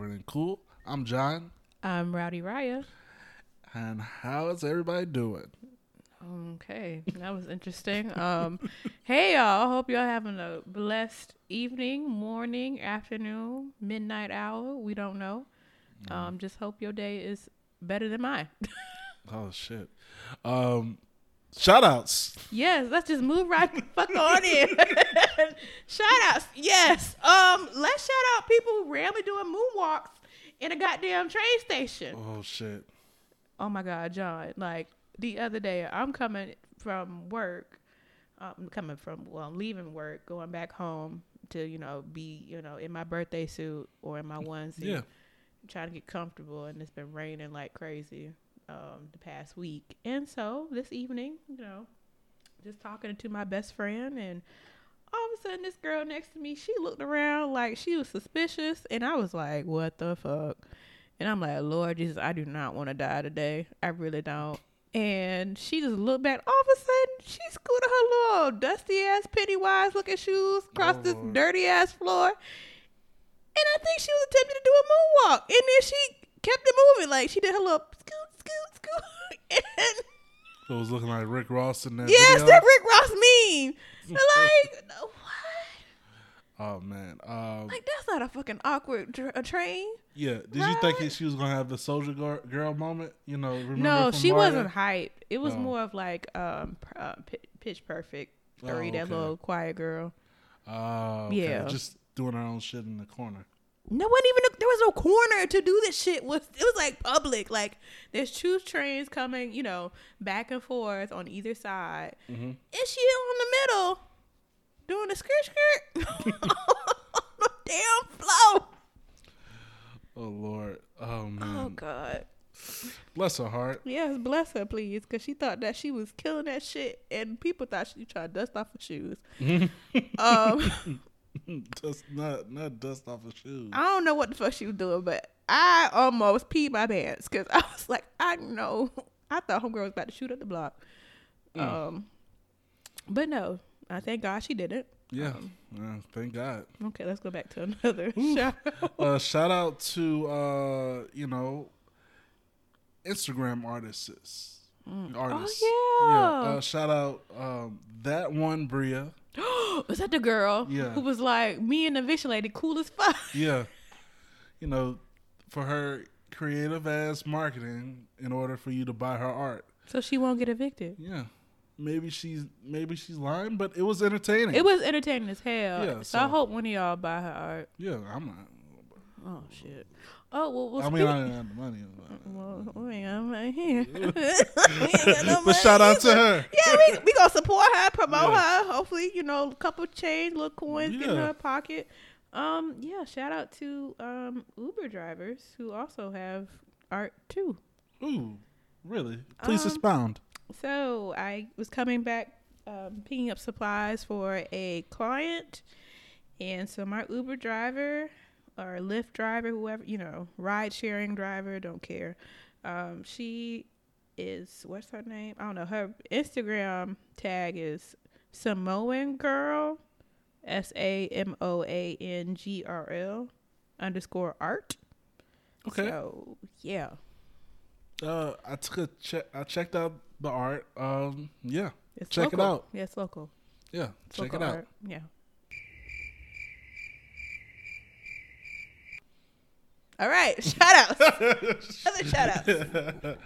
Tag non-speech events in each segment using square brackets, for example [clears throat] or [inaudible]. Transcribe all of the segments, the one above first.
Awkward, and Cool. I'm John, I'm Rowdy Raya. and how is everybody doing? Okay, that was interesting. Um, [laughs] hey y'all, hope y'all having a blessed evening, morning, afternoon, midnight hour. We don't know. Um, just hope your day is better than mine. [laughs] Oh shit. Um, shout outs. yes, let's just move right the fuck on in. [laughs] [laughs] shout outs, yes. Um, let's shout out people who randomly doing moonwalks in a goddamn train station. Oh shit. Oh my God, John. Like the other day, I'm coming from work. I'm coming from, well, I'm leaving work, going back home to, you know, be, you know, in my birthday suit or in my onesie, Yeah. trying to get comfortable. And it's been raining like crazy um, the past week. And so this evening, you know, just talking to my best friend and all of a sudden this girl next to me she looked around like she was suspicious and i was like what the fuck? And i'm like lord jesus i do not want to die today. I really don't. And she just looked back. All of a sudden she scooted her little dusty ass pennywise looking shoes across this Lord. dirty ass floor. And i think she was attempting to do a moonwalk. And then she kept it moving. Like she did her little scoot scoot scoot. [laughs] And It was looking like Rick Ross in that Yes, video. that Rick Ross meme. [laughs] like, what? Oh man. Um, Like that's not a fucking awkward tr- a train. yeah. Did you think right. she was gonna have the Soldier Girl, girl moment? You know, remember No, she Mario? wasn't hyped. It was Oh. more of like um uh, Pi- Pitch Perfect. Oh, Three, that little quiet girl. Oh, okay. Yeah. Just doing her own shit in the corner. No one even there was no corner to do this shit. Was it was like public. Like there's two trains coming, you know, back and forth on either side, Mm-hmm. and she on the middle doing the skirt skirt [laughs] on the damn floor. Oh lord. Oh man. Oh God. Bless her heart. Yes, bless her, please, because she thought that she was killing that shit, and people thought she tried to dust off her shoes. [laughs] um, [laughs] Dust not not dust off her shoes. I don't know what the fuck she was doing, but I almost peed my pants because [laughs] I was like, I know, I thought homegirl was about to shoot up the block. Um, but no, I thank God she didn't. Yeah. Uh, thank God. Okay, let's go back to [laughs] another show. Uh, shout out to uh, you know, Instagram artists. Artists. Oh, yeah. Uh, shout out um, that one Bria. [gasps] was that the girl Yeah. who was like, me and the eviction lady cool as fuck? [laughs] Yeah. You know, for her creative ass marketing in order for you to buy her art. So she won't get evicted. Yeah. Maybe she's maybe she's lying, but it was entertaining. It was entertaining as hell. Yeah, so, I hope one of y'all buy her art. yeah, I'm not. Oh shit. Oh well. well I mean, I didn't have the money. [laughs] well, we ain't got money [laughs] here. ain't got but shout out to her. Yeah, gonna support her, promote Yeah. her. Hopefully, you know, a couple change, little coins get in her pocket. Um, yeah. Shout out to um Uber drivers who also have art too. Ooh, really? Please Um, expound. So I was coming back, um, picking up supplies for a client, and so my Uber driver or Lyft driver, whoever you know, ride sharing driver, don't care. Um, she is what's her name? I don't know. Her Instagram tag is Samoan girl, S A M O A N G R L underscore art. Okay. So yeah, Uh, I took a check. I checked out the art. Um, yeah, it's Check it local. out. Yeah, it's local. yeah. It's check it out. art. Yeah. All right, [laughs] shout outs. [laughs] Other shout outs. [laughs]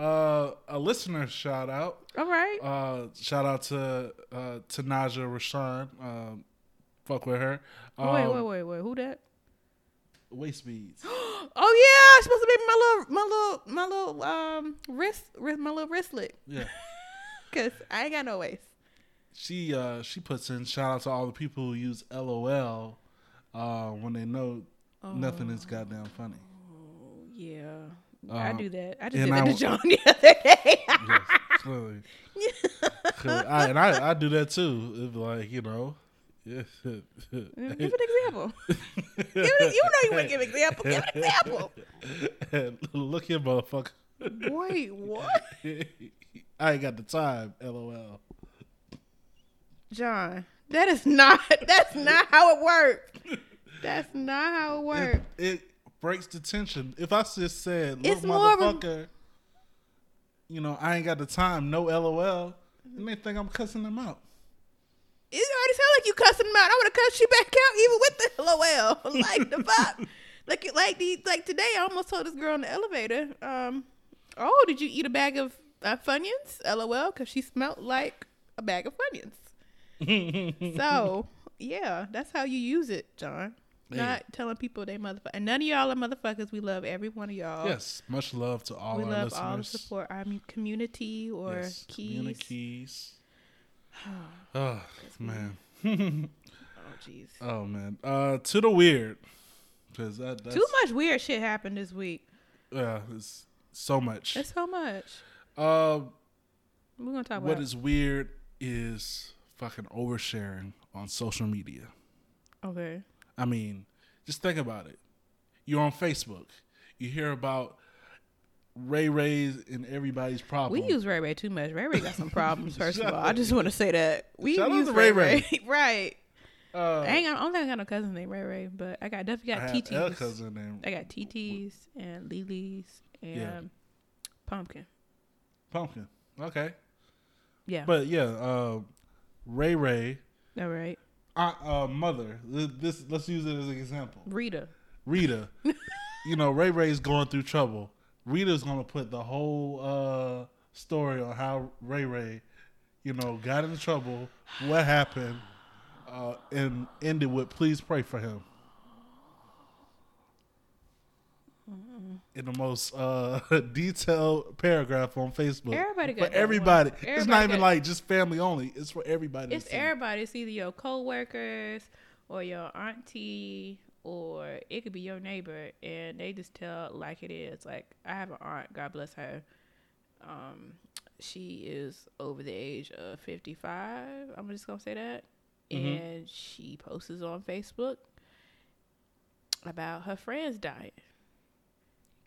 uh, a listener shout out. All right. Uh, shout out to uh, to Naja Rashawn. Um, fuck with her. Um, wait, wait, wait, wait. Who that? Waist beads. [gasps] Oh yeah, it's supposed to be my little, my little, my little um wrist, wrist my little wristlet. Yeah. [laughs] Cause I ain't got no waist. She uh she puts in shout out to all the people who use LOL uh when they know nothing is goddamn funny. Oh yeah, I Um, do that. I just did that I to John [laughs] the other day. Yes, clearly. I, and I, I do that too. It's like you know. Give an example. give it, you know you want to give an example. Give an example. [laughs] Look here, motherfucker. Wait, [laughs] what? I ain't got the time. LOL. John, That is not. That's not how it works. That's not how it works. It, it breaks the tension. If I just said, "Look, It's more a- motherfucker," you know, I ain't got the time. No LOL. And they think I'm cussing them out. It already sound like you cussing them out. I would have cussed you back out even with the LOL. [laughs] like the fuck. [laughs] like like the like today I almost told this girl in the elevator, um, oh, did you eat a bag of uh, Funyuns? LOL, because she smelled like a bag of Funyuns. [laughs] so yeah, that's how you use it, John. Hey. Not telling people they motherfucker. And none of y'all are motherfuckers. We love every one of y'all. Yes, much love to all we our love listeners. all the support. Our mu- community or Yes, keys. communities. [sighs] oh man. Oh jeez. [laughs] Oh man. Uh, to the weird, because that Too much weird shit happened this week. Yeah, it's so much. It's so much. Uh, We're gonna talk what about. is weird is fucking oversharing on social media. okay. I mean, just think about it. You're on Facebook. You hear about Ray Ray's and everybody's problem. We use Ray Ray too much. Ray Ray got some problems. First of all, I just want to say that we Shout out use to Ray Ray Ray. [laughs] right. Uh, I ain't got. I don't think I got no cousin named Ray Ray, but I got definitely I got a TTs. cousin named I got TTs and Lilies and Yeah. Pumpkin. Pumpkin. Okay, Yeah. but yeah, uh, Ray Ray, all right. Uh, uh, mother. This let's use it as an example. Rita. Rita, [laughs] you know, Ray Ray's going through trouble. Rita's gonna put the whole uh, story on how Ray Ray, you know, got into trouble, what happened, uh, and ended with "Please pray for him." In the most uh, [laughs] detailed paragraph on Facebook Everybody got that everybody. one. It's not even got- like just family only. It's for everybody. It's to everybody. It's either your coworkers or your auntie, or it could be your neighbor, and they just tell like it is. Like I have an aunt, God bless her. Um, she is over the age of fifty-five. I'm just gonna say that, Mhm. and she posts on Facebook about her friends dying.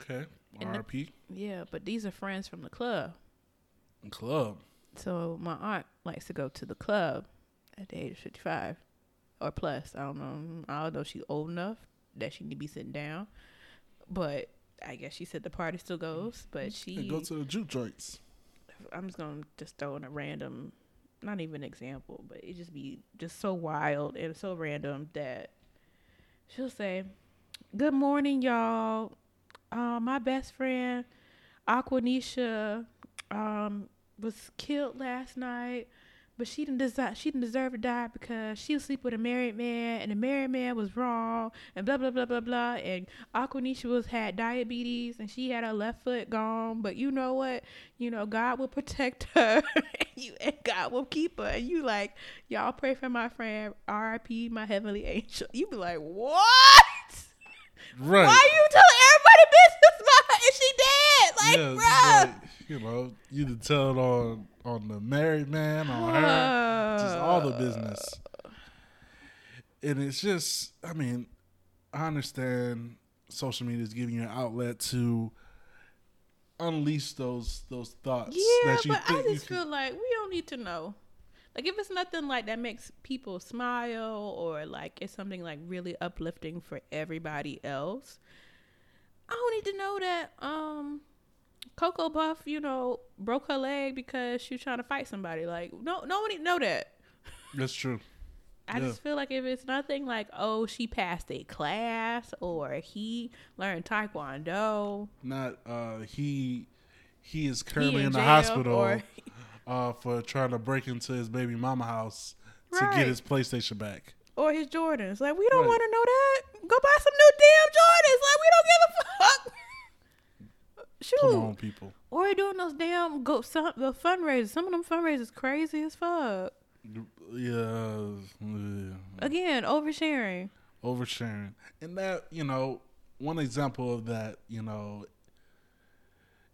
Okay, RP Yeah, but these are friends from the club. club. So my aunt likes to go to the club at the age of fifty five or plus. I don't know. I don't know if she's old enough that she need to be sitting down. But I guess she said the party still goes. But she And go to the juke joints. I'm just gonna just throw in a random not even example, but it just be just so wild and so random that she'll say, Good morning, y'all. Uh, my best friend Aquanisha um was killed last night, but she didn't deserve she didn't deserve to die because she was sleeping with a married man and the married man was wrong and blah blah blah blah blah and Aquanisha was had diabetes and she had her left foot gone, but you know what? You know God will protect [laughs] her and you and God will keep her. And you like, y'all pray for my friend R.I.P. my heavenly [laughs] angel. You be like, what? Right. Why you telling everybody business about her? Is she dead? Like, yeah, it's like, you know, you can tell it on on the married man, on her, just all the business. And it's just, I mean, I understand social media is giving you an outlet to unleash those those thoughts Yeah, that you but I just feel like we don't need to know. Like if it's nothing like that makes people smile or like it's something like really uplifting for everybody else, I don't need to know that um Coco Buff, you know, broke her leg because she was trying to fight somebody. Like no no one to know that. That's true. I Yeah. just feel like if it's nothing like, oh, she passed a class or he learned taekwondo, Not uh he he is he currently in, the hospital or uh for trying to break into his baby mama house to Right. get his PlayStation back. Or his Jordans. Like we don't Right. want to know that. Go buy some new damn Jordans. Like we don't give a fuck. [laughs] Shoot. Come on, people. Or he doing those damn go some the fundraisers. Some of them fundraisers crazy as fuck. Yeah, yeah. Again, oversharing. oversharing. And that, you know, one example of that, you know,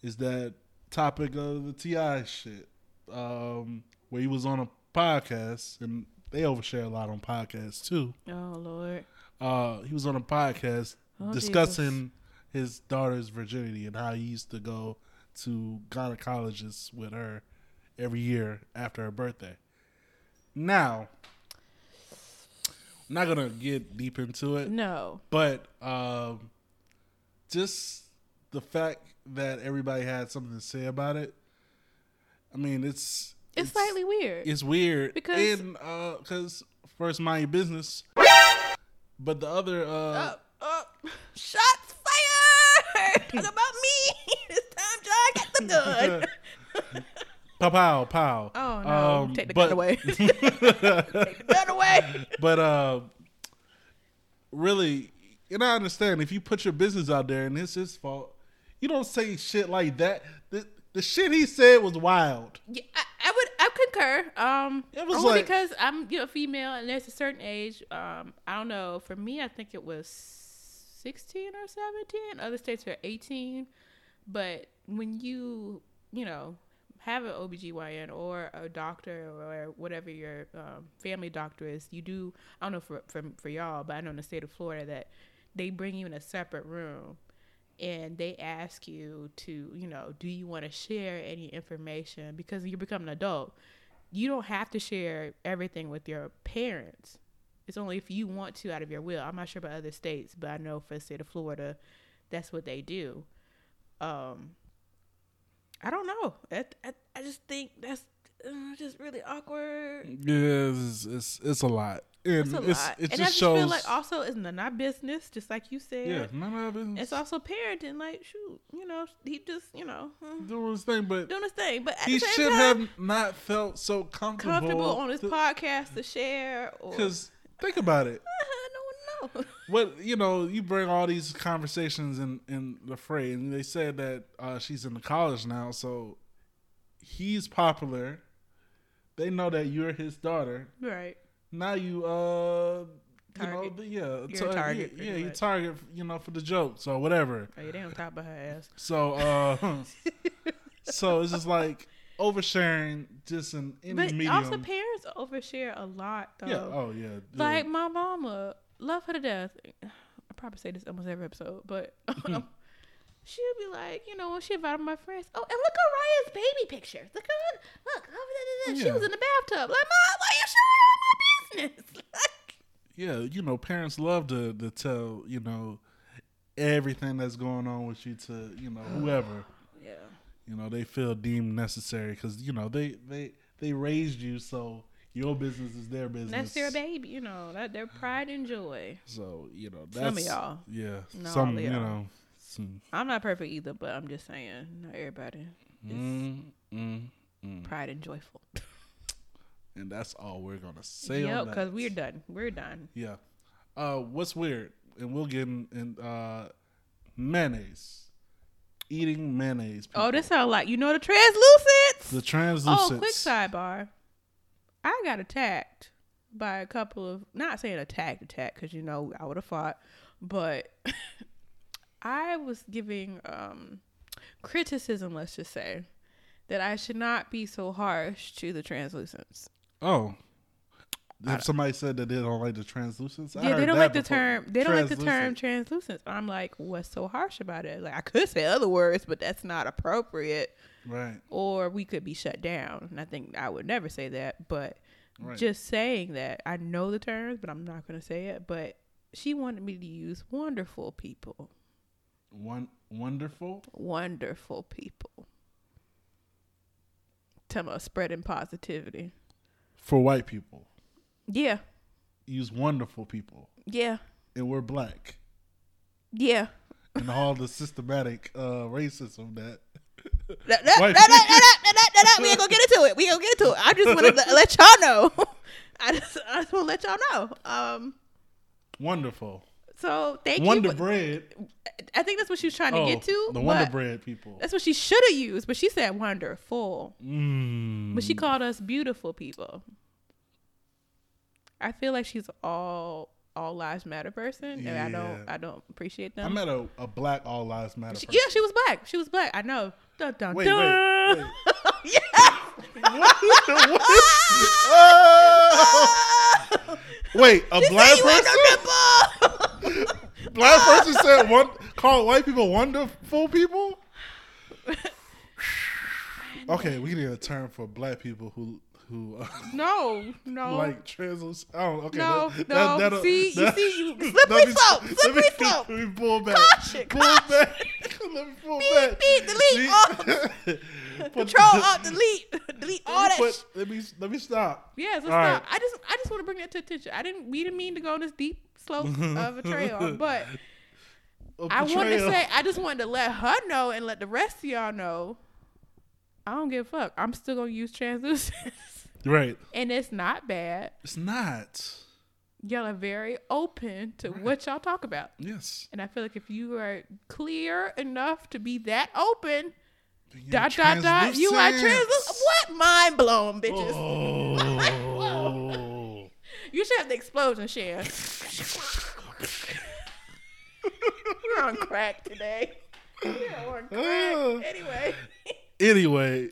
is that topic of the TI shit. Um, where he was on a podcast and they overshare a lot on podcasts too. Oh Lord. Uh, he was on a podcast Oh, discussing his daughter's virginity and how he used to go to gynecologists with her every year after her birthday. Now, I'm not gonna get deep into it, No. but um, just the fact that everybody had something to say about it. I mean, it's It's, slightly weird. it's weird Because- and because first mind your business, but the other uh, up, up. Shots fired! Talk [laughs] about me. [laughs] It's time John Get the gun. [laughs] pow pow pow. Oh no! Um, Take the but- gun away. Take the gun away. but uh, really, and I understand if you put your business out there and it's his fault, you don't say shit like that. The, the shit he said was wild. Yeah, I, I would. I concur. Um, It was only like- because I'm you know female and there's a certain age. Um, I don't know. For me, I think it was 16 or 17. Other states are 18. But when you you know have an OBGYN or a doctor or whatever your um, family doctor is, you do. I don't know for for for y'all, but I know in the state of Florida that they bring you in a separate room and they ask you to, you know, do you want to share any information because you become an adult. You don't have to share everything with your parents. It's only if you want to out of your will. I'm not sure about other states, but I know for the state of Florida, that's what they do. Um, I don't know. I, I, I just think that's uh, just really awkward. Yeah, it's it's, it's a lot, and It's a it's, lot. it and I just just shows. feel like also it's none of our business, just like you said. yeah, none of our business. It's also parenting. Like, shoot, you know, he just, you know, hmm, doing his thing, but doing his thing. But he should time, have not felt so comfortable, comfortable on his to- podcast to share. Because think about it. [laughs] no one knows. [laughs] What you know, you bring all these conversations in in the fray, and they said that uh, she's in the college now, so he's popular. They know that you're his daughter. Right. Now you, uh, you know, Target. yeah, You're a target, yeah, yeah, you target, you know, for the jokes or whatever. Oh, yeah, they on top of her ass. So, uh, [laughs] so it's just like oversharing, just in any But medium. also, parents overshare a lot, though. yeah, oh yeah, Like my mama, love her to death. I probably say this almost every episode, but [laughs] um, she'll be like, you know, when she invited my friends, oh, and look at Raya's baby picture. Look at look, over there, she Yeah. was in the bathtub. Like, mom, why you showing all my business? [laughs] Yeah, you know, parents love to to tell you know everything that's going on with you to you know whoever [sighs] yeah. you know they feel deemed necessary because you know they they they raised you so your business is their business. That's their baby, you know, that their pride and joy. So you know that's Some of y'all. yeah, Not some you know. Some, I'm not perfect either, but I'm just saying, not everybody. is mm, mm, mm. Pride and joyful. [laughs] And that's all we're gonna say that. because we're done. We're done. Yeah. Uh, what's weird, and we'll get in, in uh, mayonnaise. Eating mayonnaise. Oh, people. this sound like you know the translucents. the translucents. Oh, quick sidebar. I got attacked by a couple of not saying attacked attack because you know I would have fought, but [laughs] I was giving um criticism, let's just say, that I should not be so harsh to the translucents. Oh. If somebody said that they don't like the translucents, I yeah, they don't like the before. term. They don't like the term Translucent. I'm like, what's so harsh about it? Like I could say other words, but that's not appropriate. Right. or we could be shut down. And I think I would never say that, but Right. just saying that I know the terms, but I'm not going to say it. But she wanted me to use wonderful people, One wonderful. wonderful people. Tell me, spreading positivity. For white people. Yeah, Use wonderful people. yeah, And we're black. yeah. And all the systematic uh, racism that That- that- White that- that- that- that- that- that- We ain't gonna get into it. We ain't gonna get into it. I just want to let y'all know. [laughs] I just, I just want to let y'all know. Um, wonderful. So thank Wonder you. bread. I think that's what she was trying to Oh, get to. the Wonder bread people. That's what she should have used, but she said wonderful. Mm. But she called us beautiful people. I feel like she's all all lives matter person, and I don't I don't appreciate them. I met a, a black all lives matter. She- person. yeah, she was black. She was black. I know. Dun, dun, Wait, dun. wait, wait. [laughs] Ah! [laughs] [laughs] Wait, a black You ain't person? [laughs] Black person [laughs] said one called white people wonderful people. Okay, we need a term for black people who who uh, No, no. [laughs] like translucent. Oh, okay. No, that- no. that'll- See, you see, you- slippery me- slope, let me- slippery slope. Let me pull back. Caution, pull caution. back. let me pull Beep, back. beep, delete, See? Put- Control Alt Delete, delete all that. put- sh- let me let me stop. yeah, so All right. stop. I just, I just to bring that to attention. I didn't, we didn't mean to go on this deep slope [laughs] of a trail, but I wanted to say, I just wanted to let her know and let the rest of y'all know. I don't give a fuck. I'm still gonna use translucent, [laughs] right. and it's not bad. It's not. Y'all are very open to what y'all talk about. Yes. And I feel like if you are clear enough to be that open, You're dot dot dot, you are translucent. translucent. What mind blown, bitches? Oh. [laughs] You should have the explosion, Shan. [laughs] We're on crack today. We're on [sighs] crack. Anyway. anyway,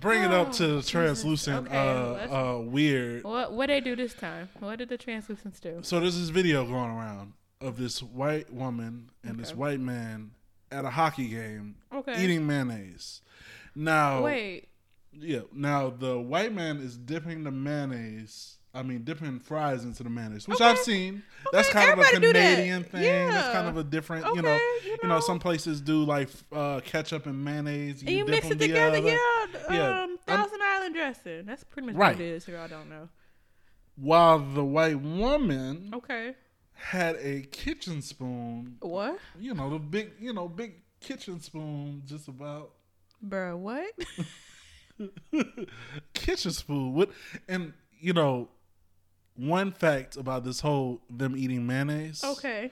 bring it up Oh, to the translucent Okay, uh uh weird. What what they do this time? What did the translucents do? So there's this video going around of this white woman and this white man at a hockey game Okay. eating mayonnaise. Now, Wait. yeah, now the white man is dipping the mayonnaise. I mean, dipping fries into the mayonnaise, which Okay. I've seen. That's Okay, kind of a everybody do that. Canadian thing. That's kind of a different, you know, Okay, you you know, know. some places do like uh, ketchup and mayonnaise. And you mix it together, yeah. Yeah. Um, Thousand Island dressing. That's pretty much Right. what it is here. I don't know. While the white woman Okay. had a kitchen spoon What? you know the big you know big kitchen spoon just about Bruh, what? [laughs] kitchen spoon what and you know one fact about this whole them eating mayonnaise okay.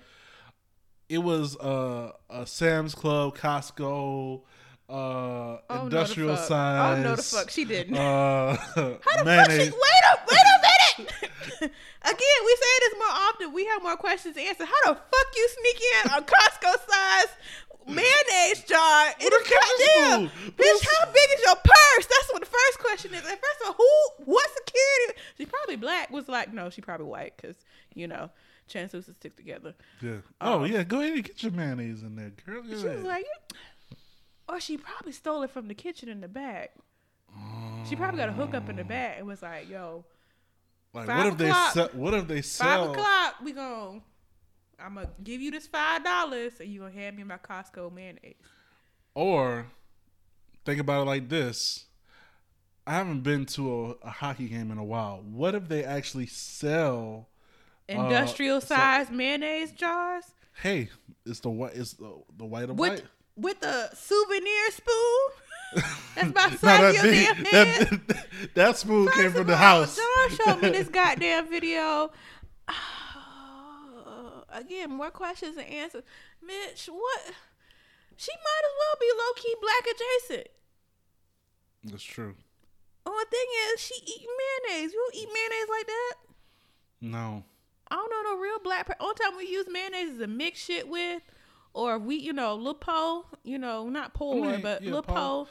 it was uh, a sam's club Costco, uh Oh, industrial no size Oh no, the fuck she didn't. uh [laughs] How the fuck she? Wait a wait a minute. [laughs] Again, we say this more often. We have more questions to answer. How the fuck you sneak in a Costco size mayonnaise jar in With a a kitchen goddamn bitch? How big is your purse? That's what the first question is. And first of all, who? What security? She probably black. Was like no, she probably white because you know chances to stick together. yeah um, oh yeah go ahead and get your mayonnaise in there girl Go She was like, or she probably stole it from the kitchen in the back. She probably got a hook up in the back and was like, "Yo, like what if they o'clock. sell, what if they sell five o'clock, we gon' I'm gonna give you this five dollars, and you gonna hand me my Costco mayonnaise." Or think about it like this. I haven't been to a, a hockey game in a while. What if they actually sell Industrial Uh, so- mayonnaise jars hey, it's the white it's the, the white and with white. with a souvenir spoon. [laughs] That's my size that, of your big- damn hand. that, that spoon came from of the all, house. John showed me this [laughs] goddamn video. Again, more questions and answers. Mitch, what? She might as well be low key black adjacent. That's true. Only thing is, she eat mayonnaise. You don't eat mayonnaise like that. No. I don't know no real black person. Only time we use mayonnaise is to mix shit with, or we, you know, Lil Po, you know, not poor, mean, but yeah, Lil po. Po.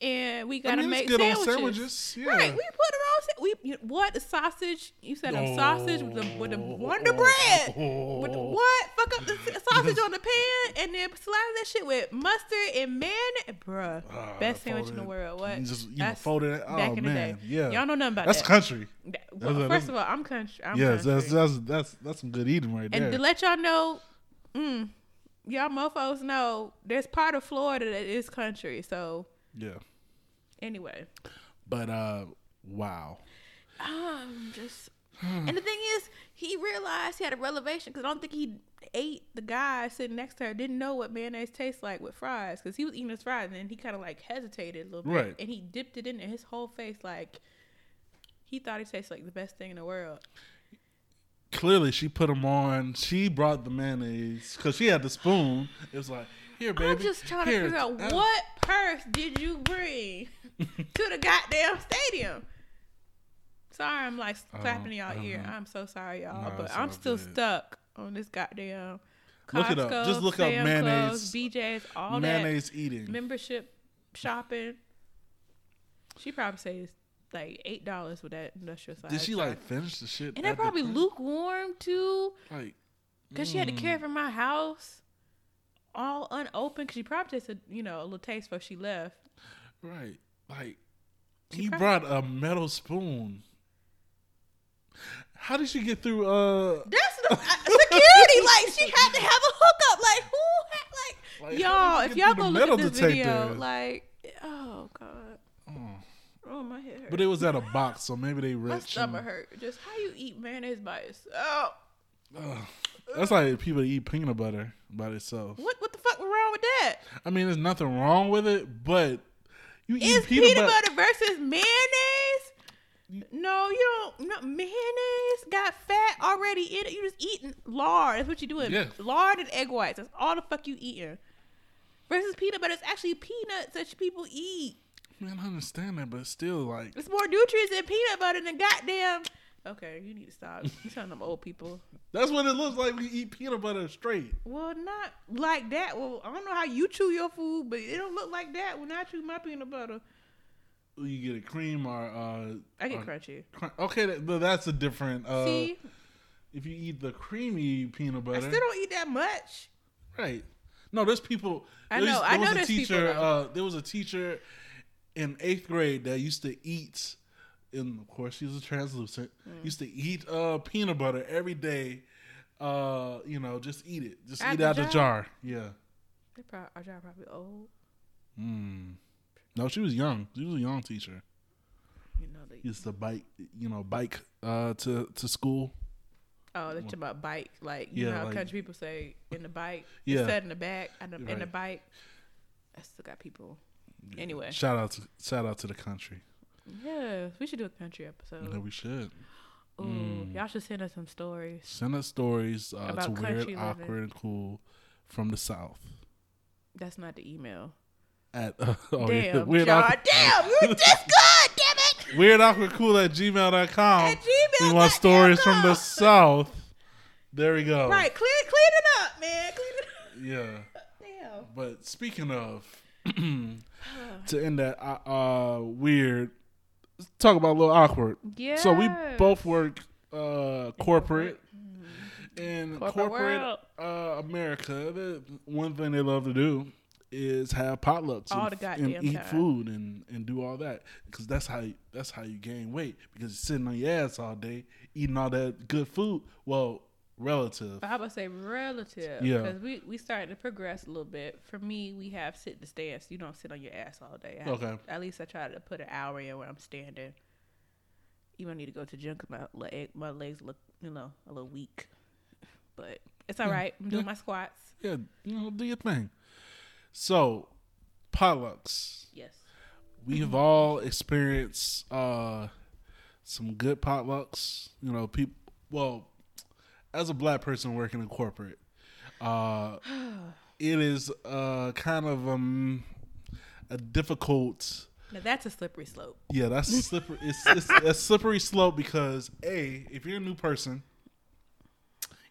And we gotta mean, make it's good on sandwiches. sandwiches. Yeah. Right, we put it on. We what the sausage? You said a sausage with the with the Oh. Wonder Bread. With the, what? Fuck up the sausage on the pan and then slide that shit with mustard and mayonnaise, bruh. Ah, Best sandwich in the world. What? You just you That's folded it. Oh back in man, the day. yeah. Y'all know nothing about That's that. country. That- well, That's- first of all, I'm country. I'm yes, country. that's that's that's that's some good eating right and there. And to let y'all know, mm, y'all mofos know there's part of Florida that is country. So yeah. anyway. But uh wow. Um, just and the thing is, he realized he had a revelation because I don't think he ate the guy sitting next to her didn't know what mayonnaise tastes like with fries because he was eating his fries and then he kind of like hesitated a little bit Right. and he dipped it in there. His whole face like he thought it tasted like the best thing in the world. Clearly, she put them on. She brought the mayonnaise because she had the spoon. It was like, here, baby. I'm just trying here, to figure out uh, what purse did you bring [laughs] to the goddamn stadium. Sorry, I'm like clapping in y'all ear. know. I'm so sorry, y'all, No, but I'm still stuck on this goddamn. Costco, Look it up. Just look up mayonnaise- Clubs, BJ's, all mayonnaise eating. membership shopping. She probably says like eight dollars with that industrial size. Did she like finish the shit? And at that probably crib? lukewarm too. Like, Cause she had to mm. carry it from my house, all unopened. Cause she probably tasted, you know, a little taste before she left. right. Like, He cried. brought a metal spoon. How did she get through? Uh, That's the, uh, security. [laughs] like she had to have a hookup. Like who? Had, like, Like, y'all, if y'all go look at this video, like, oh god, oh. oh my head hurt. but it was at a box, so maybe they rich. my stomach and- hurt. Just how you eat mayonnaise by itself? Ugh. That's like people that eat peanut butter by itself. What what the fuck was wrong with that? I mean, there's nothing wrong with it, but you eat Is peanut, peanut, butter. butter versus mayonnaise? No, you don't. No, mayonnaise got fat already in it. You just eating lard. That's what you doing. Yeah. Lard and egg whites. That's all the fuck you eating. Versus peanut butter, it's actually peanuts that people eat. Man, I understand that, but still, like, It's more nutrients in peanut butter than goddamn. Okay, you need to stop. You telling them old people. [laughs] that's what it looks like. when you eat peanut butter straight. Well, not like that. Well, I don't know how you chew your food, but it don't look like that when I chew my peanut butter. You get a cream or uh, I get or crunchy. cr- okay, that, but that's a different. Uh, See, if you eat the creamy peanut butter, I still don't eat that much. right? No, there's people. I there know- used- I know was a there's people, uh, there was a teacher in eighth grade that used to eat. And of course, she was a translucent. Mm. Used to eat uh, peanut butter every day. Uh, you know, just eat it. Just Out eat the out the jar? jar. Yeah. They probably, are y'all probably old. Mm. No, she was young. She was a young teacher. You know they. Used to bike, you know, bike uh, to to school. Oh, talking about bike. Like you Yeah, know how like- country people say in the bike. Yeah. Yeah. Set in the back. In the, in the bike. I still got people. Anyway. Shout out to shout out to the country. Yeah, we should do a country episode. Yeah, we should Ooh, Mm. y'all should send us some stories. send us stories uh, to About weird, living. awkward, and cool from the south. That's not the email. At uh, [laughs] oh, yeah, Damn, weird, John. awkward, Damn, you're this [laughs] good. Damn it. weird, awkward, cool at gmail.com. At Gmail. We want stories from the south. There we go. Right, clean, clean it up, man. Clean it up. Yeah. Damn. But speaking of, [clears throat] [sighs] to end that uh, uh, weird, talk about a little awkward. Yeah. So we both work uh, corporate. In Corporate corporate, uh, America, the one thing they love to do is have potlucks All and, the and eat time. food and, and do all that because that's how you, that's how you gain weight because you're sitting on your ass all day eating all that good food. Well, relative. I would say relative. Yeah. Because we, we started to progress a little bit. For me, we have sit to stand. So you don't sit on your ass all day. I Okay. At least I try to put an hour in where I'm standing. Even need to go to gym because my, leg, my legs look, you know, a little weak. But it's all right. I'm doing Yeah. my squats. Yeah, you know, do your thing. So, potlucks. Yes. We have all experienced uh, some good potlucks. You know, people. Well, as a black person working in corporate, uh, it is uh, kind of um, a difficult. Now that's a slippery slope. Yeah, that's a slippery. It's, it's a slippery slope because a if you're a new person,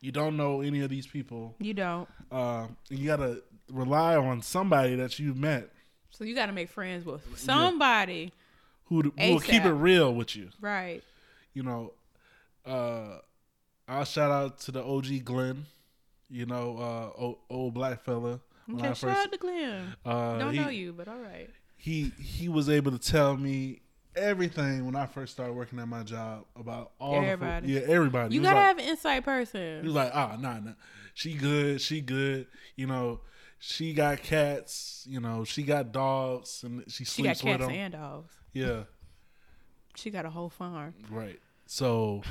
you don't know any of these people. You don't. Uh, you gotta rely on somebody that you've met So you got to make friends with somebody. who who will keep it real with you. Right. You know, uh, I'll shout out to the OG Glenn. You know, uh, old, old black fella. When Okay, I shout out to Glenn. uh, Don't he, know you, but all right. He he was able to tell me everything when I first started working at my job about all Everybody. Yeah, everybody. You gotta like- have an inside He person. was like, ah, nah, nah. She good. She good. You know, she got cats. You know, she got dogs, and she She got sleeps with cats them. and dogs. yeah, She got a whole farm. right. So,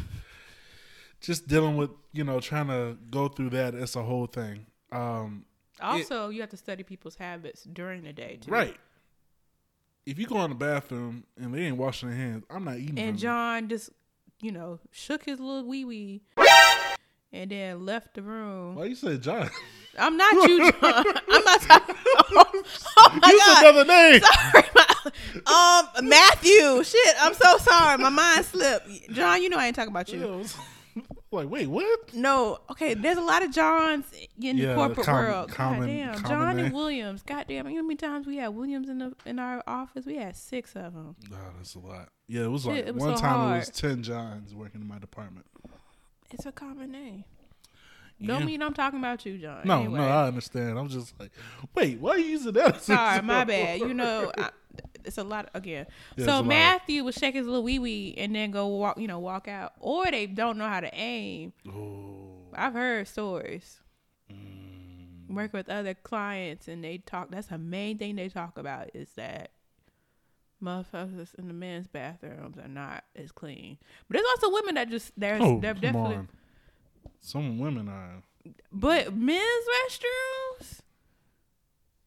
just dealing with you know trying to go through that. It's a whole thing. Um, Also, you have to study people's habits during the day too. right. If you go in the bathroom and they ain't washing their hands, I'm not eating. And John just, you know, shook his little wee wee, and then left the room. Why you say John? I'm not [laughs] you, John. [laughs] I'm not talking. Oh, my Use god. another name. [laughs] Sorry, my- um, Matthew. Shit, I'm so sorry. My mind slipped. John, you know I ain't talking about you. [laughs] Like, wait, what? No, okay. There's a lot of Johns in Yeah, the corporate common- world. common- God damn, John name. and Williams. God damn, you know how many times we had Williams in the in our office? We had six of them. Nah, that's a lot. Yeah, it was like it was one so time it was ten Johns working in my department. It's a common name. Yeah. Don't mean I'm talking about you, John. No, anyway. no, I understand. I'm just like, wait, why are you using that? Sorry, my bad. You know, I, it's a lot again. Yeah, so. Matthew would shake his little wee wee and then go walk, you know, walk out, or they don't know how to aim. Oh, I've heard stories. Mm. Working with other clients and they talk. That's the main thing they talk about is that motherfuckers in the men's bathrooms are not as clean. But there's also women that just there's oh they're definitely. on. Some women are. But men's restrooms.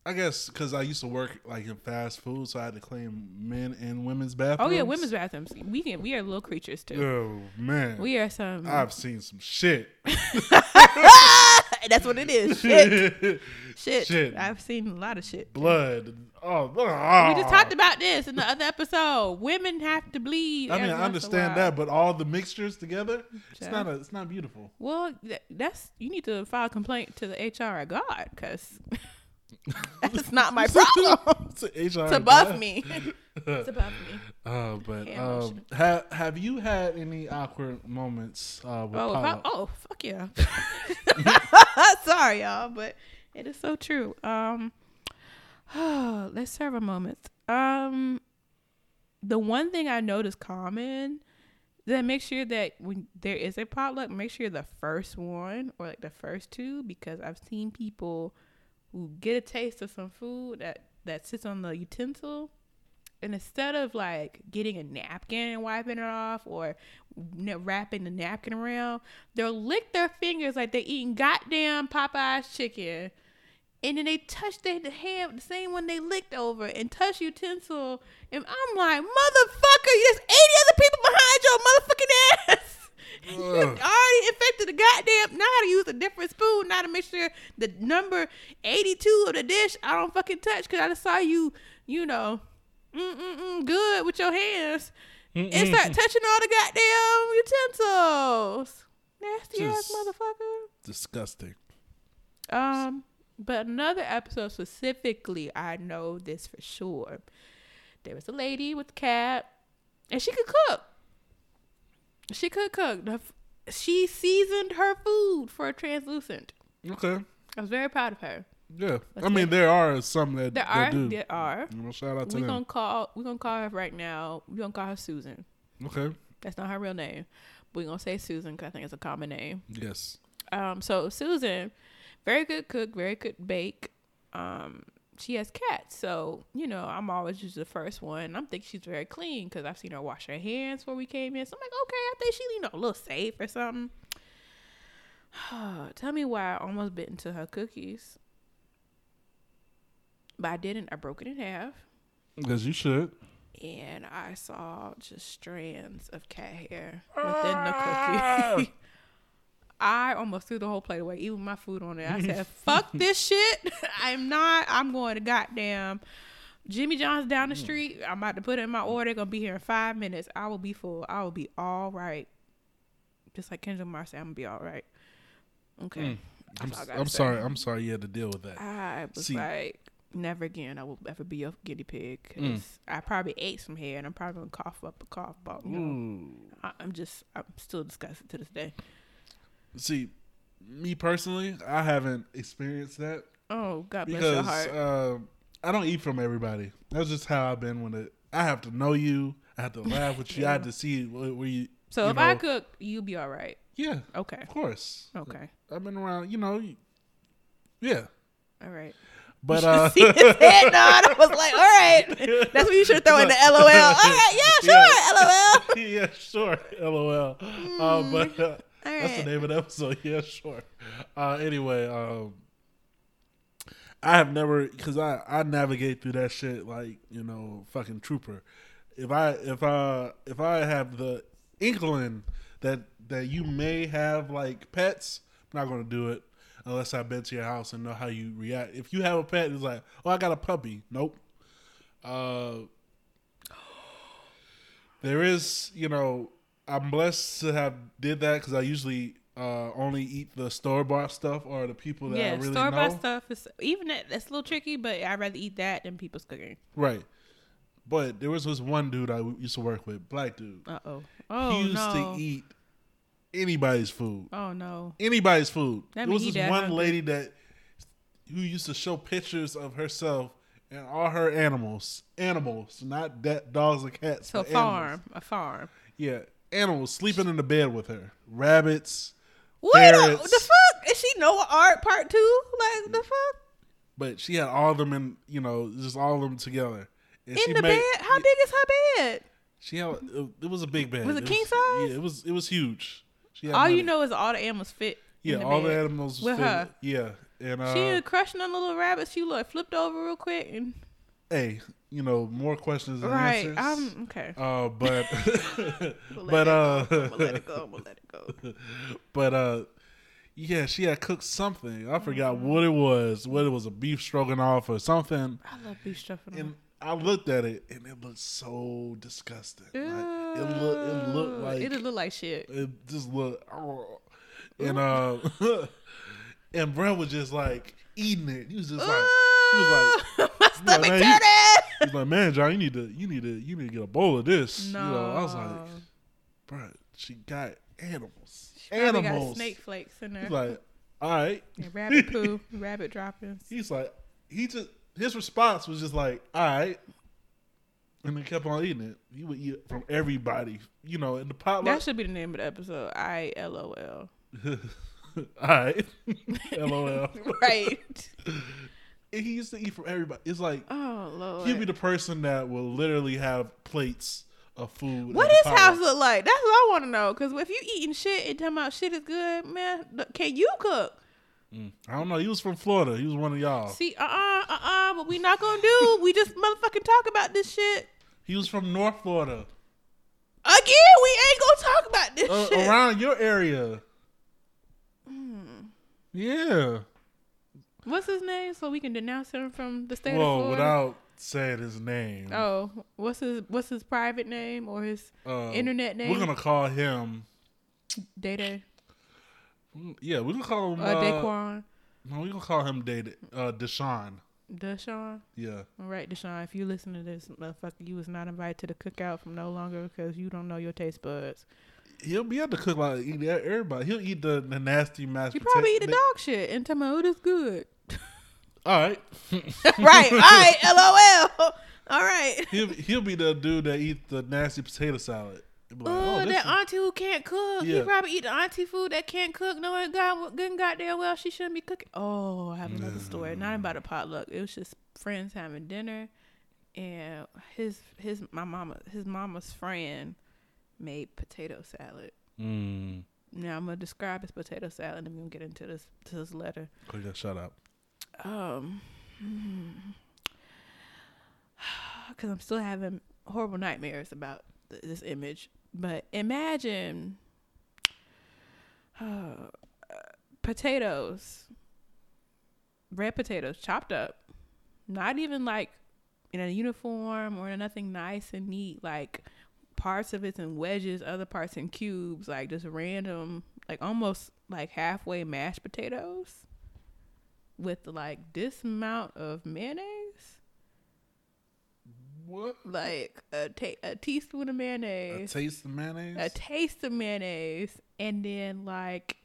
I guess because I used to work like in fast food, so I had to clean men and women's bathrooms. Oh yeah, women's bathrooms. We can. We are little creatures too. Oh man, We are some. I've seen some shit. [laughs] That's what it is. Shit. [laughs] Shit. Shit. I've seen a lot of shit. Blood. Oh, We just ah. talked about this in the other episode. Women have to bleed. I mean, I once in a understand that, but all the mixtures together, it's not a, it's not beautiful. Well, that's you need to file a complaint to the HR God because [laughs] [laughs] that's not my problem. it's an HR it's above me. [laughs] it's above me. Uh, but Yeah, um, have have you had any awkward moments uh, with Oh, if I, Paula? oh, fuck yeah. [laughs] Sorry, y'all, but it is so true. Um, [sighs] let's serve a moment. Um, the one thing I noticed common that make sure that when there is a potluck, make sure you're the first one or like the first two because I've seen people who get a taste of some food that that sits on the utensil. And instead of like getting a napkin and wiping it off or wrapping the napkin around, they'll lick their fingers like they're eating goddamn Popeye's chicken. And then they touch their the hand, the same one they licked over, and touch utensil. And I'm like, motherfucker, there's 80 other people behind your motherfucking ass. [laughs] You already [laughs] infected the goddamn. How to use a different spoon. Now to make sure the number 82 of the dish I don't fucking touch because I just saw you, you know, mm-mm-mm, good with your hands. And start touching all the goddamn utensils. Nasty ass Just- motherfucker. Disgusting. Um, but another episode specifically, I know this for sure. There was a lady with a cat, and she could cook. She could cook. The f- She seasoned her food for a translucent. Okay. I was very proud of her. Yeah. Let's I mean, there are some that, There that are, do. there are. You know, shout out to We them. gonna call. We gonna call her right now. We are gonna call her Susan. Okay. That's not her real name. We are gonna say Susan because I think it's a common name. Yes. Um, so Susan, very good cook, very good bake. Um, she has cats, so you know I'm always just the first one. I'm thinking she's very clean because I've seen her wash her hands before we came in. So I'm like, okay, I think she you know a little safe or something. [sighs] Tell me why I almost bit into her cookies, but I didn't. I broke it in half, Because you should. and I saw just strands of cat hair within the Ah! cookie. [laughs] I almost threw the whole plate away, even my food on it. I said, [laughs] "Fuck this shit! [laughs] I'm not. I'm going to goddamn Jimmy John's down the street. I'm about to put in my order. Gonna be here in five minutes. I will be full. I will be all right. Just like Kendrick Lamar said, I'm gonna be all right. Okay. Mm. I'm, I I'm sorry. I'm sorry you had to deal with that. I was See- like, never again. I will ever be a guinea pig. 'cause Mm. I probably ate some hair, and I'm probably gonna cough up a cough ball. You know, I'm just, I'm still disgusted to this day. See, me personally, I haven't experienced that Oh, God bless your heart. uh, I don't eat from everybody. That's just how I've been with it. I have to know you. I have to [laughs] laugh with you. I have to see where, you. so you if I cook, you'll be all right. Yeah, Okay. of course. Okay. I've been around. You know. Yeah, All right. but [laughs] uh, see his head nod. I was like, all right. [laughs] That's what you should throw in the LOL. All right. Yeah, sure. LOL. yeah, sure. LOL. Uh, but uh, All that's the name of the episode. [laughs] Yeah, sure. Uh, anyway, um, I have never because I I navigate through that shit like you know fucking trooper. If I if I if I have the inkling that that you may have like pets, I'm not gonna do it unless I've been to your house and know how you react. If you have a pet, it's like, oh, I got a puppy. Nope. Uh, there is, you know, I'm blessed to have did that because I usually uh, only eat the store bought stuff or the people that I Yeah, really store bought stuff is even that that's a little tricky, but I'd rather eat that than people's cooking. Right. But there was this one dude I used to work with, black dude. Uh oh. Oh he used no. to eat anybody's food. Oh no. Anybody's food. That there was this one hungry. lady that who used to show pictures of herself and all her animals, animals, not that dogs and cats. So farm, animals. a farm. Yeah, animals sleeping in the bed with her. Rabbits, What the, the fuck? Is she no art part two? Like the fuck? but she had all of them in, you know, just all of them together. And she In the made- bed? How big is her bed? She had it, was a big bed. Was it It king size? Yeah, it was. It was huge. She had All you know is all the animals fit. in Yeah, the all bed. the animals With fit- her. Yeah, and uh, She was crushing on the little rabbits. She like flipped over real quick and hey, you know, more questions than right. answers. I'm okay. Uh, but We'll [laughs] [laughs] but uh, go. Let it go. Gonna let it go. [laughs] but uh, yeah, she had cooked something. I forgot Mm-hmm. what it was. What it was, a beef stroganoff or something. I love beef stroganoff. And I looked at it, and it looked so disgusting. Like, it looked, it looked like it looked like shit. it just looked, oh. and uh, and Brett was just like eating it. He was just like, he was like. Stomach man, you- turning. He's like, man, John, you need to, you need to, you need to get a bowl of this. No, You know, I was like, bro, she got animals, got animals. snake flakes in there. He's like, all right. [laughs] And rabbit [laughs] poo, rabbit droppings. He's like, he just, his response was just like, all right, and then kept on eating it. He would eat from everybody, you know, in the pot. That should be the name of the episode. I L O L. [laughs] all right, lol. Right. He used to eat from everybody. It's like Oh Lord. he'd be the person that will literally have plates of food. What at his house look like? That's what I want to know. Cause if you eating shit and talking about shit is good, man, can you cook? Mm. I don't know. He was from Florida. He was one of y'all. See, uh, uh, uh, uh. But we not gonna do. we just motherfucking talk about this shit He was from North Florida, again. We ain't gonna talk about this uh, shit. around your area. Hmm. Yeah. What's his name? So we can denounce him from the state of Well, without saying his name, oh, what's his what's his private name or his uh, internet name? we're gonna call him. Day Day. Yeah, we're gonna call him. Uh, Uh, Daquan. no, we're gonna call him Dated. Uh, Deshaun. Deshaun. Yeah. All right, Deshaun. If you listen to this, motherfucker, you was not invited to the cookout from no longer because you don't know your taste buds. He'll be able to cook like eat everybody. He'll eat the, the nasty mashed You potato. probably eat the dog shit and tell me, oh, this good. All right. [laughs] right. All right. LOL. All right. He'll he'll be the dude that eats the nasty potato salad. He'll like, Oh, this that is- auntie who can't cook. Yeah. You probably eat the auntie food that can't cook. No, it got good and goddamn well she shouldn't be cooking. Oh, I have another story. Not about a potluck. It was just friends having dinner, and his his my mama his mama's friend made potato salad. Mm. Now I'm gonna describe his potato salad, and then we'll get into this to this letter. Oh, yeah, shut up. Um, [sighs] because I'm still having horrible nightmares about th- this image. But imagine uh, potatoes, red potatoes, chopped up, not even like in a uniform or nothing nice and neat, like parts of it's in wedges, other parts in cubes, like just random, like almost like halfway mashed potatoes with like this amount of mayonnaise, What? like a ta- a teaspoon of mayonnaise. A taste of mayonnaise. a taste of mayonnaise, and then like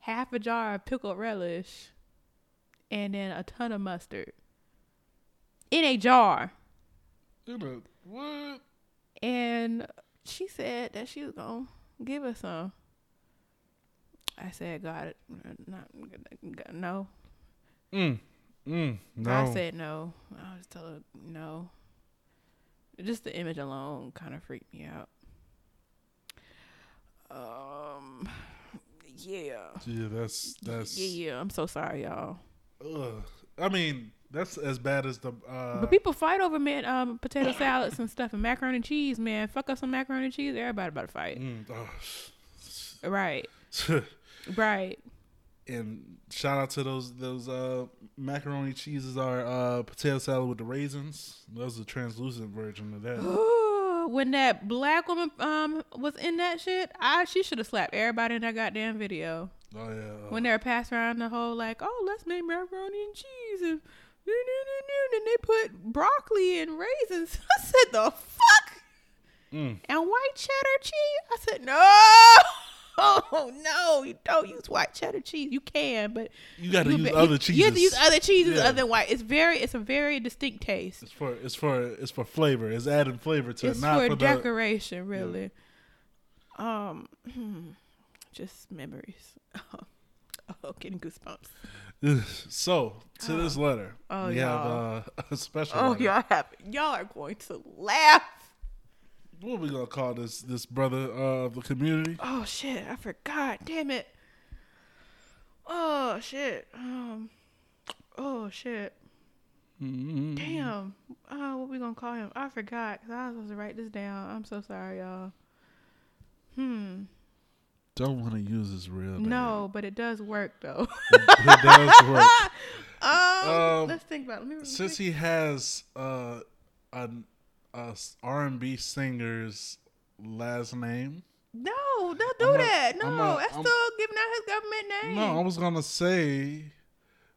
half a jar of pickled relish, and then a ton of mustard in a jar. In a- what? And she said that she was gonna give us some. I said, God, uh, not no. Mm. Mm. No. I said no. I was telling her no. Just the image alone kind of freaked me out. Um, yeah, yeah, that's that's. yeah, yeah. I'm so sorry, y'all. Ugh. I mean, that's as bad as the. Uh, but people fight over man, um, potato salads and stuff and macaroni and cheese. Man, fuck up some macaroni and cheese. Everybody about to fight. mm, oh. Right, [laughs] right. And shout out to those those uh, macaroni cheeses are uh, potato salad with the raisins. That was a translucent version of that. [gasps] when that black woman um was in that shit, I she should have slapped everybody in that goddamn video. Oh yeah. when they were passing around the whole like, oh, let's make macaroni and cheese, and [laughs] then they put broccoli and raisins. [laughs] I said, the fuck? Mm. And white cheddar cheese. I said, no. [laughs] [laughs] Oh no, you don't use white cheddar cheese. You can, but You got to use be- other you, cheeses. [laughs] You have to use other cheeses Yeah. other than white. It's very, it's a very distinct taste. It's for it's for it's for flavor. It's adding flavor to It's it, not for, for, the. decoration, really. Um, hmm, just memories. [laughs] oh, getting goosebumps. [sighs] So to this letter, Oh, we have y'all. uh, a special. Oh, letter. y'all have y'all are going to laugh. What are we gonna call this this brother uh, of the community? Oh shit, I forgot. Damn it. Oh shit. Um. Oh shit. Mm-hmm. Damn. Oh, what we gonna call him? I forgot. Cause I was supposed to write this down. I'm so sorry, y'all. Hmm. Don't want to use his real name. No, but it does work though. [laughs] it does work. [laughs] um, Um, let's think about. It. Let me, Since he has uh, an R and B singer's last name. no, don't do I'm not- that. No, I'm not- that's I'm- still giving out his government name. No, I was gonna say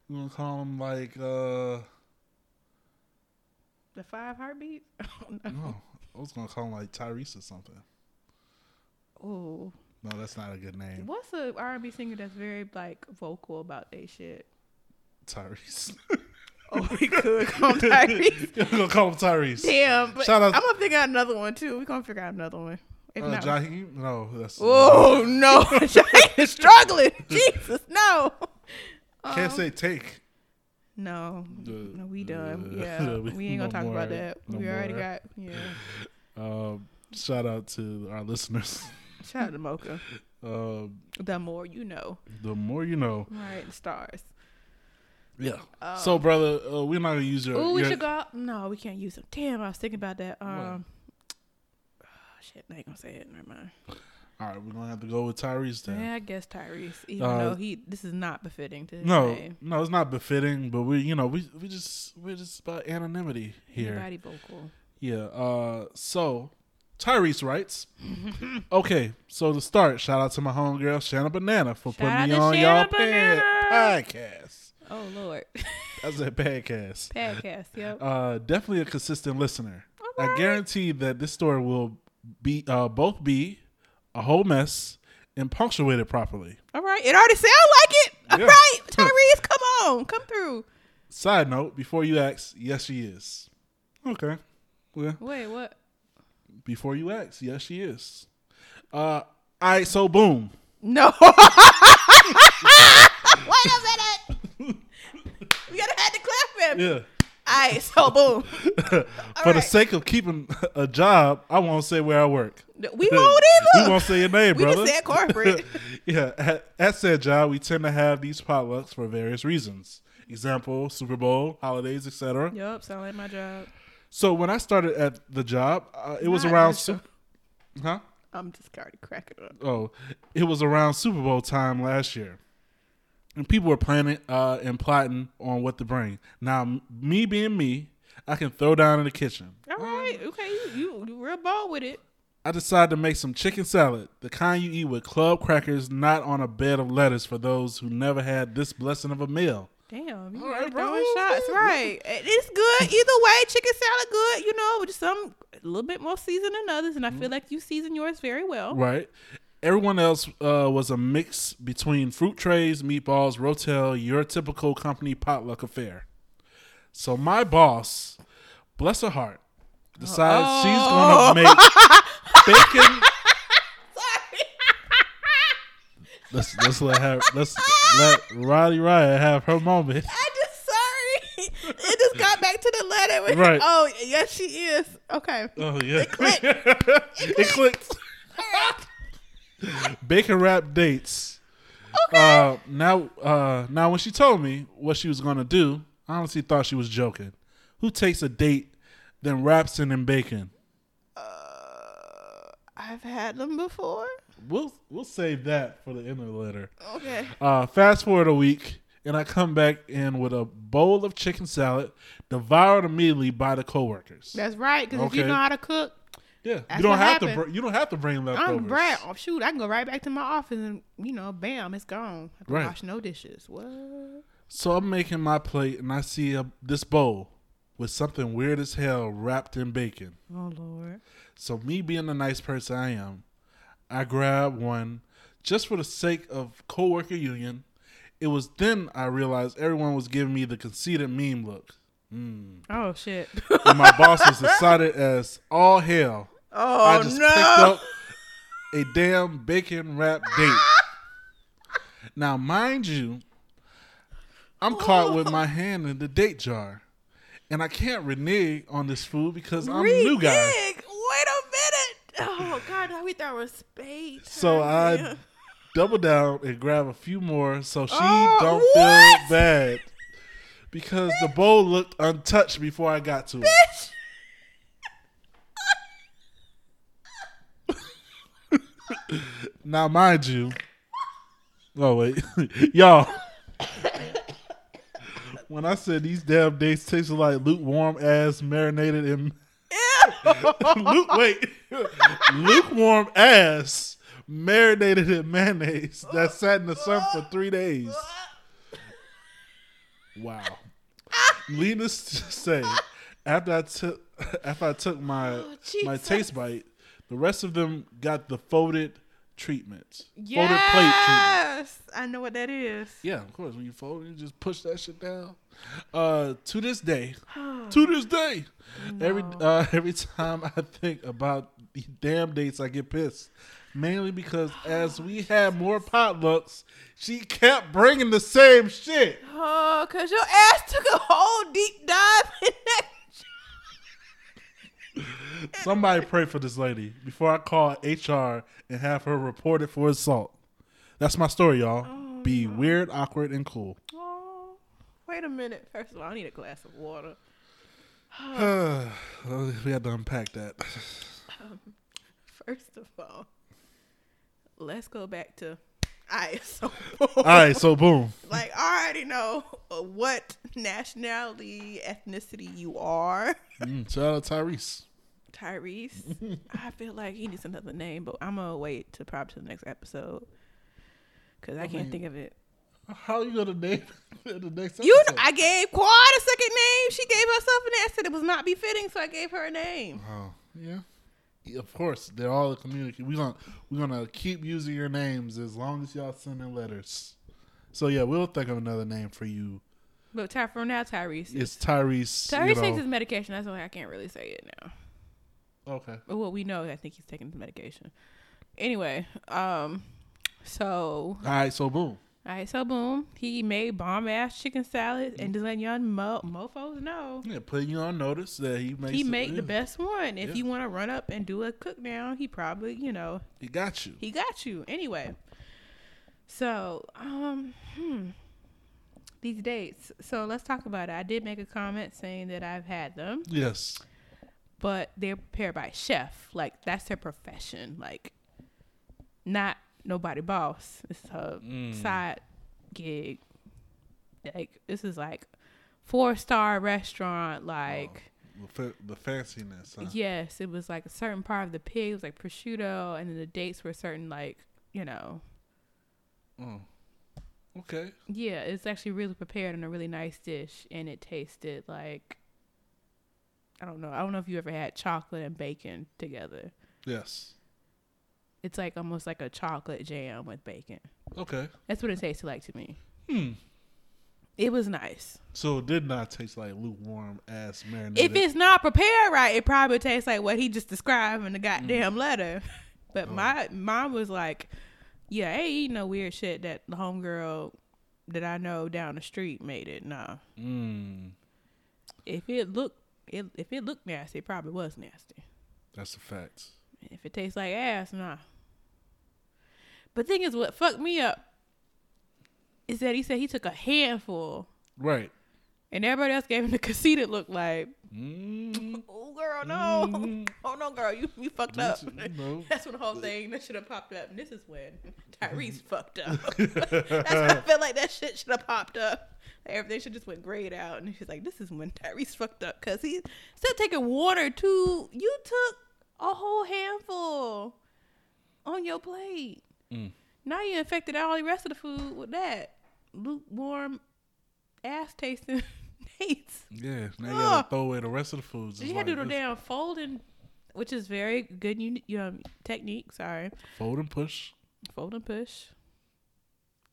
we're gonna call him like uh the five heartbeats. [laughs] no, no, I was gonna call him like Tyrese or something. Oh, No, that's not a good name. what's a R&B singer that's very like vocal about they shit? Tyrese. [laughs] Oh, we could call him Tyrese. [laughs] We're gonna call him Tyrese. Damn, but Shout out- I'm gonna figure out another one too. We're gonna figure out another one. If Uh, not, Jaheim? No, [laughs] that's oh no, Jaheim is struggling. [laughs] Jesus, no. can't Um, say take. No, no, we done. uh, Yeah, we- we ain't gonna talk more, about that. no we already more. got. Yeah. Um, shout out to our listeners. Shout out to Mocha. Um, The more you know. the more you know. Right, stars. Yeah. Um, so, brother, uh, we're not gonna use your. Oh, we your- should go. No, we can't use them. Damn, I was thinking about that. Um, oh, [sighs] shit, I ain't gonna say it. Never mind. All right, we're gonna have to go with Tyrese then. Yeah, I guess Tyrese. Even Uh, though he, this is not befitting to his No, name. no, it's not befitting. But we, you know, we we just we're just about anonymity here. Anybody vocal. Yeah. Uh. So, Tyrese writes. [laughs] okay. So to start, shout out to my homegirl Shanna Banana for Shout putting me on Shanna y'all Banana. podcast. Oh Lord, [laughs] That's a podcast. podcast. Yep. Uh, definitely a consistent listener. I guarantee that this story will be uh, both be a whole mess and punctuated properly. All right, it already sounds like it. All Yeah. right, [laughs] Tyrese, come on, come through. Side note: Before you ask, yes, she is. Okay. Wait, what? before you ask, yes, she is. Uh, all right. So boom. No. [laughs] Wait a minute. We gotta have to clap him. Yeah. All right, so boom. [laughs] For the sake of keeping a job, I won't say where I work. We won't [laughs] either. We won't say your name, We brother. just said corporate. [laughs] yeah, at, at said job, we tend to have these potlucks for various reasons. Example: Super Bowl, holidays, etc. Yep, sound like my job. So when I started at the job, uh, it was Not around. your Su- huh? I'm just of cracking up. Oh, it was around Super Bowl time last year, and people were planning uh, and plotting on what to bring. Now, me being me, I can throw down in the kitchen. All right, okay, you, you you real bold with it. I decided to make some chicken salad, the kind you eat with club crackers, not on a bed of lettuce for those who never had this blessing of a meal. Damn, you All right, right, throwing bro. shots, right? It's good either way. Chicken salad good, you know, with some a little bit more seasoned than others, and I Mm-hmm. feel like you season yours very well. Right. Everyone else uh, was a mix between fruit trays, meatballs, rotel, your typical company potluck affair. So my boss, bless her heart, decides she's Oh. gonna [laughs] make bacon. Let's let's let her let's let Roddy Riot have her moment. I just sorry. It just got back to the letter. Right. Oh yes, she is. Okay. Oh yeah, it clicked. [laughs] it clicked. Bacon wrap dates. Uh, now, uh, now when she told me what she was gonna do, I honestly thought she was joking. Who takes a date, then wraps it in bacon? Uh, I've had them before. We'll we'll save that for the end of the letter. Okay. Uh, fast forward a week, and I come back in with a bowl of chicken salad, devoured immediately by the coworkers. That's right. Because if you know how to cook, Yeah, That's you don't what have to. happened. Br- you don't have to bring leftovers. I'm right. Oh, shoot, I can go right back to my office and you know, bam, it's gone. I can Right. wash no dishes. What? So I'm making my plate, and I see a, this bowl with something weird as hell wrapped in bacon. Oh Lord. So me being the nice person I am, I grab one, just for the sake of coworker union. It was then I realized everyone was giving me the conceited meme look. Mm. Oh shit. And my boss was excited as all hell. Oh I just no. picked up a damn bacon wrap date. [laughs] Now, mind you, I'm caught with my hand in the date jar. And I can't renege on this food because I'm a new guy. Wait a minute. Oh god, now we thought it was spade. So. I double down and grab a few more so she Oh, don't what? feel bad. Because the bowl looked untouched before I got to it. [laughs] Now, mind you, oh wait, [laughs] y'all. when I said these damn dates tasted like lukewarm ass marinated in [laughs] Luke, wait, lukewarm ass marinated in mayonnaise that sat in the sun for three days. Wow. Needless to say, after I took after I took my Oh, my taste bite, the rest of them got the folded treatment. Yes, Folded plate treatment. Yes. I know what that is. Yeah, of course. When you fold it, you just push that shit down. Uh, to this day, [sighs] to this day, every uh, [laughs] every time I think about the damn dates, I get pissed. Mainly because as we had more potlucks, she kept bringing the same shit. Oh, cause your ass took a whole deep dive in that. [laughs] Somebody pray for this lady before I call HR and have her reported for assault. That's my story, y'all. Oh, Be weird, awkward, and cool. Oh, wait a minute. First of all, I need a glass of water. [sighs] [sighs] we had to unpack that. [sighs] Um, first of all, let's go back to ISO. All right, so boom. [laughs] like I already know uh, what nationality, ethnicity you are. Mm, shout out Tyrese. Tyrese. [laughs] I feel like he needs another name, but I'm gonna wait to probably to the next episode because I, can't mean, think of it. How are you gonna name it [laughs] the next You, episode? I gave Quad a second name. She gave herself an I said it was not befitting, so I gave her a name. oh, yeah. Of course, they're all a community. We're gonna we're gonna keep using your names as long as y'all send in letters. So yeah, we'll think of another name for you. But Ty, for now, Tyrese. It's Tyrese. Tyrese you takes know. his medication. That's why I can't really say it now. Okay. But what we know, is I think he's taking his medication. Anyway, um, so All right. So boom. All right, so boom, he made bomb ass chicken salad and just letting y'all mo- mofo's know Yeah, putting you on notice that he makes. he made yeah, the best one. If Yeah. you want to run up and do a cook down, he probably, you know, He got you. he got you anyway. So, um, hmm, these dates. So let's talk about it. I did make a comment saying that I've had them, Yes. but they're prepared by chef. Like that's their profession. Like, not nobody boss. It's her Mm. side gig. Like this is like four star restaurant. Like The, the fanciness. Huh? yes, it was like a certain part of the pig was like prosciutto, and then the dates were certain like you know Oh. Okay. Yeah, it's actually really prepared in a really nice dish, and it tasted like I don't know. I don't know if you ever had chocolate and bacon together. Yes. It's like almost like a chocolate jam with bacon. Okay. That's what it tasted like to me. Hmm. It was nice. So it did not taste like lukewarm ass marinated. If it's not prepared right, it probably tastes like what he just described in the goddamn letter. [laughs] But Oh. my mom was like, "Yeah, I ain't eating no weird shit that the homegirl that I know down the street made it. Nah, Mm, if it looked it, if it looked nasty, it probably was nasty. that's the fact. If it tastes like ass, nah. But thing is, what fucked me up is that he said he took a handful, Right. and everybody else gave him the conceited look like, Mm, "Oh girl, no, Mm. [laughs] oh no, girl, you you fucked up." [laughs] know. That's when the whole thing that should have popped up, and this is when Tyrese [laughs] fucked up. That's when I feel like that shit should have popped up. Everything should just went grayed out, and she's like, "This is when Tyrese fucked up," because he instead of taking water too, you took a whole handful on your plate. Mm. Now you infected all the rest of the food with that lukewarm, ass tasting [laughs] dates. Yeah. Now you Ugh. gotta throw away the rest of the foods. You It's had to do like the damn folding, which is very good uni- um, technique. Sorry. Fold and push. fold and push,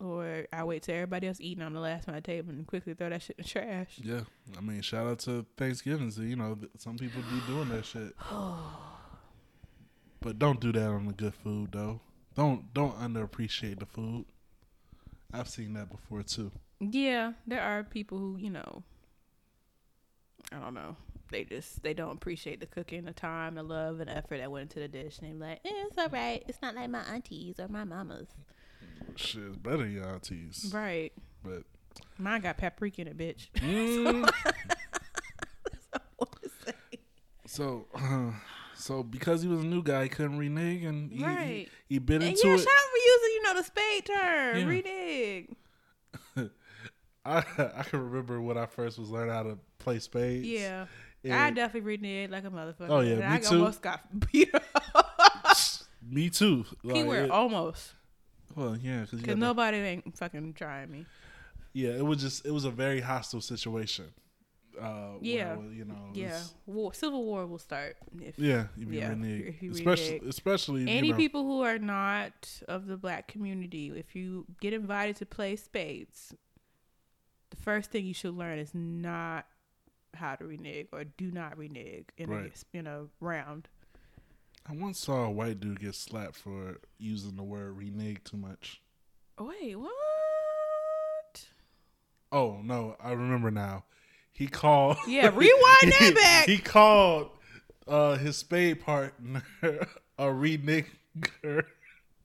or I wait till everybody else eating. I'm the last at the table and quickly throw that shit in the trash. Yeah, I mean, shout out to Thanksgiving. So, you know, some people be doing that shit. [sighs] [sighs] [sighs] But don't do that on the good food, though. Don't don't underappreciate the food. I've seen that before too. Yeah, there are people who you know. I don't know. They just they don't appreciate the cooking, the time, the love, and effort that went into the dish. And they're like, eh, "It's all right. It's not like my aunties or my mamas." Shit, it's better than your aunties. Right. But Mine got paprika in it, bitch. mm, [laughs] so, [laughs] uh, so because he was a new guy, he couldn't renege, and he, Right. he, he bit And into yeah, it. shout out for using you know the spade term, Yeah. renege. [laughs] I I can remember when I first was learning how to play spades. Yeah, I and definitely reneged like a motherfucker. Oh, yeah, And me I too. almost got [laughs] beat up. [laughs] me too. Like, Keyword it- almost, well, yeah, because nobody ain't fucking trying me. yeah, it was just it was a very hostile situation. Uh, Yeah. Was, you know. Yeah, war, civil war will start. If yeah, if you Yeah, renege, if you especially renege. especially any you know, people who are not of the black community, if you get invited to play spades, the first thing you should learn is not how to renege or do not renege in Right. a in a round. I once saw a white dude get slapped for using the word renege too much. Wait, what? Oh no, I remember now. He called. Yeah, rewind that [laughs] back. He called uh, his spade partner [laughs] a renegger.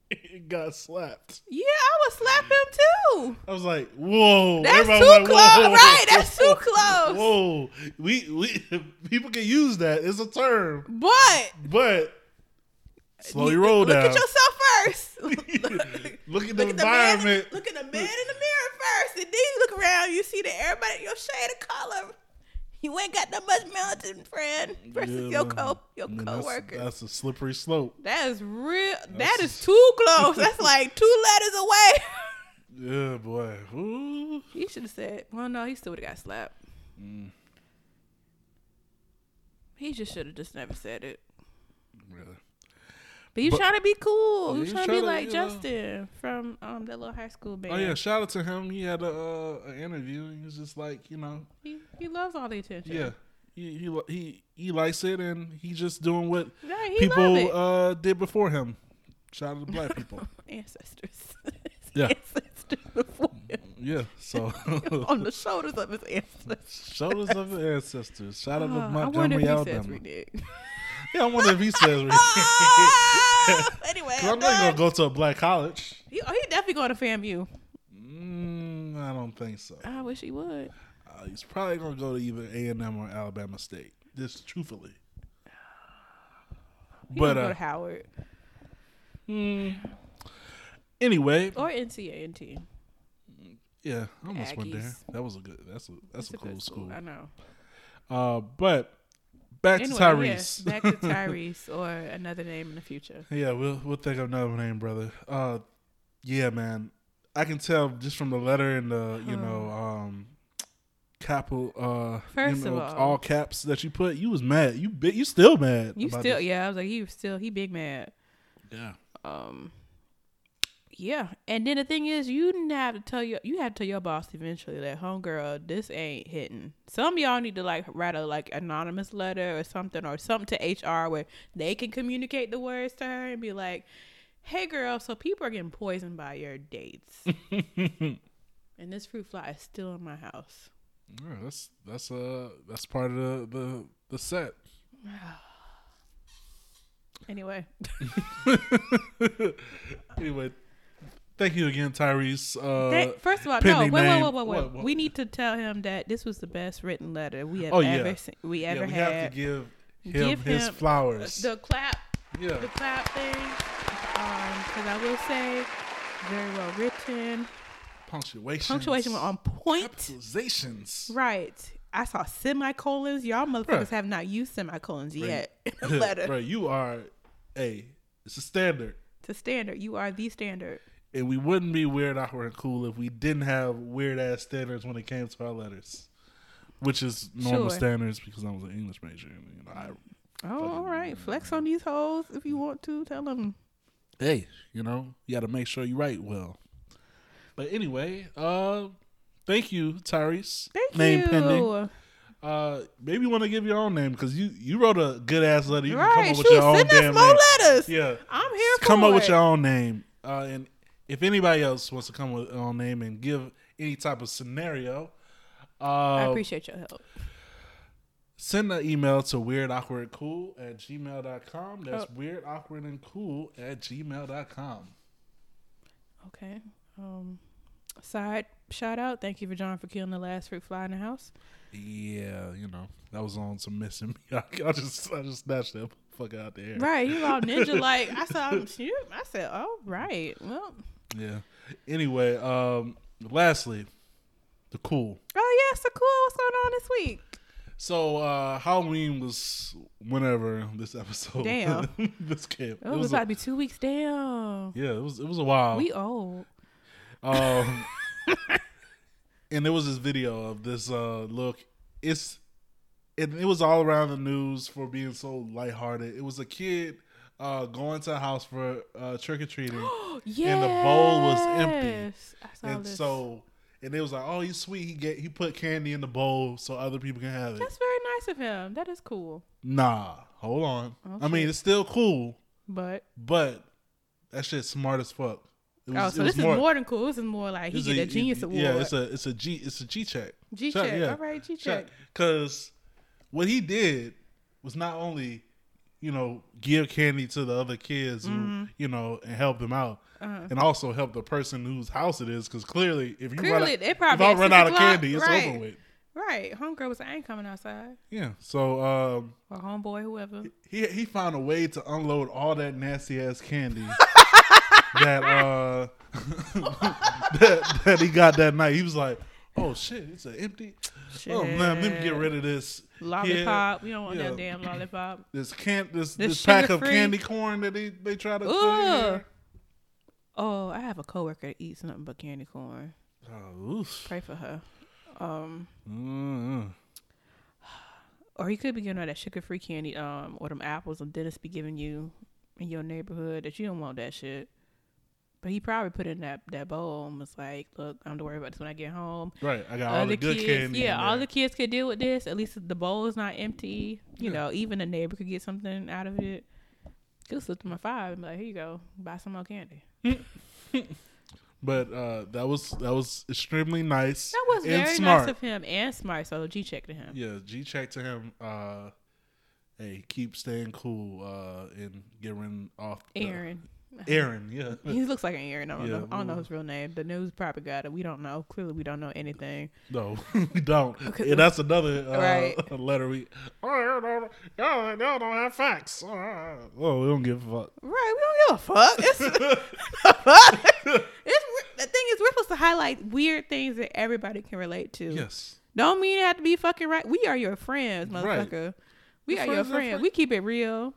He got slapped. Yeah, I would slap him too. I was like, "Whoa!" That's Everybody too like, close, "Whoa." right? That's [laughs] too close. Whoa, we we people can use that. It's a term, But but slow you- your roll look down. Look at yourself first. look at the Look at the man. environment. Look at the man in the mirror then you look around. You see that everybody your shade of color. You ain't got that much melanin, friend, versus Yeah, your co your I mean, that's- coworker. That's, a slippery slope. that is real. That That's- too close. That's [laughs] like two letters away. Yeah, boy. Ooh. he should have said, "Well, no, he still would have got slapped." Mm. He just should have just never said it. Really. But you trying to be cool. Yeah, You trying to be like know. Justin from um that little high school band. Oh yeah, shout out to him. He had a uh, an interview. He was just like, you know, He, he loves all the attention. yeah, he he he, he likes it, and he's just doing what Yeah, people uh, did before him. Shout out to black people. [laughs] ancestors. [laughs] Yeah. ancestors before him. yeah, so [laughs] on the shoulders of his ancestors. shoulders of the ancestors. Shout out to Uh, I wonder Montgomery, if he Alabama. says. [laughs] Yeah, I wonder if he says. [laughs] [laughs] Anyway, 'Cause I'm I'm not gonna done. go to a black college. He, oh, he definitely going to FAMU. Mm, I don't think so. I wish he would. Uh, he's probably gonna go to either A and M or Alabama State. Just truthfully. He But but, go uh, to Howard hmm. anyway, or NC A&T. yeah, I almost went there. Aggies. that was a good. That's a that's a cool school. I know. Uh, but back anyway, to Tyrese. yes, back to [laughs] Tyrese or another name in the future. Yeah, we'll we'll think of another name, brother. Uh, yeah, man. I can tell just from the letter and the you know um capital uh First you of all- all caps that you put. You was mad. You bit. You still mad. You still, this. yeah. I was like, he was still, he big mad. yeah. um yeah and then the thing is you didn't have to tell your you had to tell your boss eventually that homegirl this ain't hitting. Some of y'all need to like write a like anonymous letter or something or something to hr where they can communicate the words to her and be like hey girl so people are getting poisoned by your dates. [laughs] And this fruit fly is still in my house. Yeah, that's that's uh that's part of the the, the set. [sighs] anyway. [laughs] Anyway, thank you again, Tyrese. Uh, That- first of all, no, wait, wait, wait, wait, wait. what- what? We need to tell him that this was the best written letter we have Oh, yeah. ever se- we yeah, ever we had. have to give him Give his him flowers. the clap, yeah, the clap thing, because I will say, very well written. punctuation. Punctuation on point. Capitalizations. Right. I saw semicolons. Y'all motherfuckers Bruh. have not used semicolons Right. yet [laughs] letter. Bro, you are a it's a standard. To standard, you are the standard. And we wouldn't be weird, awkward, and cool if we didn't have weird ass standards when it came to our letters. Which is normal Sure. standards because I was an English major and you know I Oh, all right. Flex on these hoes if you want to. Tell them hey, you know, you got to make sure you write well. But anyway, uh, thank you, Tyrese. Thank name you. pending. Uh, maybe you want to give your own name because you you wrote a good ass letter. You can come Right, up with your own send us damn more name. letters. Yeah, I'm here for come up it. with your own name. Uh, and if anybody else wants to come with their name and give any type of scenario, I uh, appreciate your help. send an email to weirdawkwardcool at gmail.com. That's Oh. weird, awkward, and cool at gmail.com. Okay. Um, side shout out. Thank you for John for killing the last fruit fly in the house. Yeah, you know, that was on some missing me. [laughs] I just I just snatched that fuck out there. air. Right, you all ninja like. I saw him [laughs] shoot. I said, "Oh, right. Well, Yeah. Anyway, um, lastly, the cool. oh yeah, so cool. What's going on this week? So uh Halloween was whenever this episode Damn. [laughs] this came. Oh, it was about to be two weeks. Damn. yeah, it was it was a while. We old. Um, [laughs] and there was this video of this uh look. It's it, it was all around the news for being so lighthearted. It was a kid uh going to a house for uh trick or treating, [gasps] and the bowl was empty. I saw and this. so and it was like, oh, he's sweet. He get he put candy in the bowl so other people can have it. that's very nice of him. That is cool. Nah, hold on. Oh, I mean, it's still cool, But but that shit's smart as fuck. It oh, so it was this is more than cool. This is more like he get a genius award. Yeah, it's a it's a G it's a G check. G Check, check. yeah. All right, G check. Because what he did was not only, you know, give candy to the other kids Mm-hmm. you know, and help them out. Uh-huh. And also help the person whose house it is, because clearly, if you Clearly, run, out, if probably I run out of candy, it's right. over with. Right. Homegirl was I ain't coming outside. Yeah. So um, Or homeboy, whoever. he he found a way to unload all that nasty ass candy [laughs] that uh [laughs] that, that he got that night. He was like, "Oh shit, it's an empty. Oh man, let me get rid of this Lollipop. we don't want yeah. that damn lollipop. this can this This this, pack of sugar-free? candy corn that they they try to Ugh. clear." Oh, I have a coworker that eats nothing but candy corn. Oh, oof. Pray for her. Um, Mm-mm. or he could be getting all that sugar free candy, um, or them apples them dentists be giving you in your neighborhood that you don't want that shit. But he probably put in that that bowl and was like, "Look, I don't to worry about this when I get home." Right, I got all Other the good kids, candy. yeah, all the kids could deal with this. At least the bowl is not empty. You Yeah. know, even a neighbor could get something out of it. He'll slip them a five and be like, "Here you go, buy some more candy." [laughs] But uh, that was that was extremely nice. That was very smart. nice of him and smart. So G check to him. Yeah, G check to him. Uh, hey, keep staying cool uh, and getting off. the- Aaron. Aaron, yeah. [laughs] He looks like an Aaron. I don't Yeah, know. I don't know his real name. The news probably got it. We don't know. Clearly, we don't know anything. No, [laughs] we don't. [laughs] Yeah, that's another uh, Right. letter. We oh, y'all don't, y'all, y'all don't have facts. Uh, oh, we don't give a fuck. Right? We don't give a fuck. It's, it's the thing is we're supposed to highlight weird things that everybody can relate to. Yes, Don't mean it have to be fucking right. We are your friends, Right. motherfucker. We Your are your friends friends. friends. We keep it real.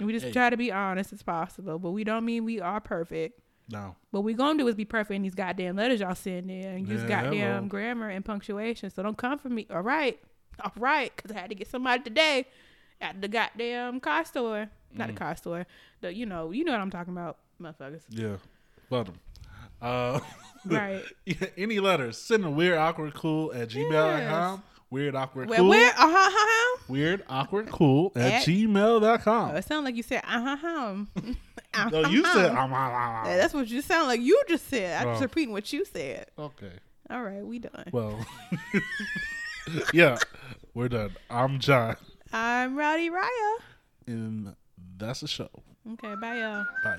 We just Hey. try to be honest as possible, but we don't mean we are perfect. no, What we gonna do is be perfect in these goddamn letters y'all send in and use Yeah, goddamn well. grammar and punctuation. So don't come for me. All right, all right, because I had to get somebody today at the goddamn car store, not Mm. the car store. The you know you know what I'm talking about, motherfuckers. yeah, fuck 'em. Uh, [laughs] Right. [laughs] any letters, send a weird, awkward, cool at gmail.com. Weird, awkward, cool. Where, uh-huh, uh-huh. Weird, awkward, cool at, at gmail.com. Oh, it sounds like you said, uh huh. uh-huh. uh-huh. [laughs] No, you uh-huh, said, um, uh, uh. huh. That's what you sound like. You just said. I'm just oh. repeating what you said. Okay. All right, we done. Well, [laughs] yeah, we're done. I'm John. I'm Rowdy Raya. And that's the show. Okay, bye, y'all. Bye.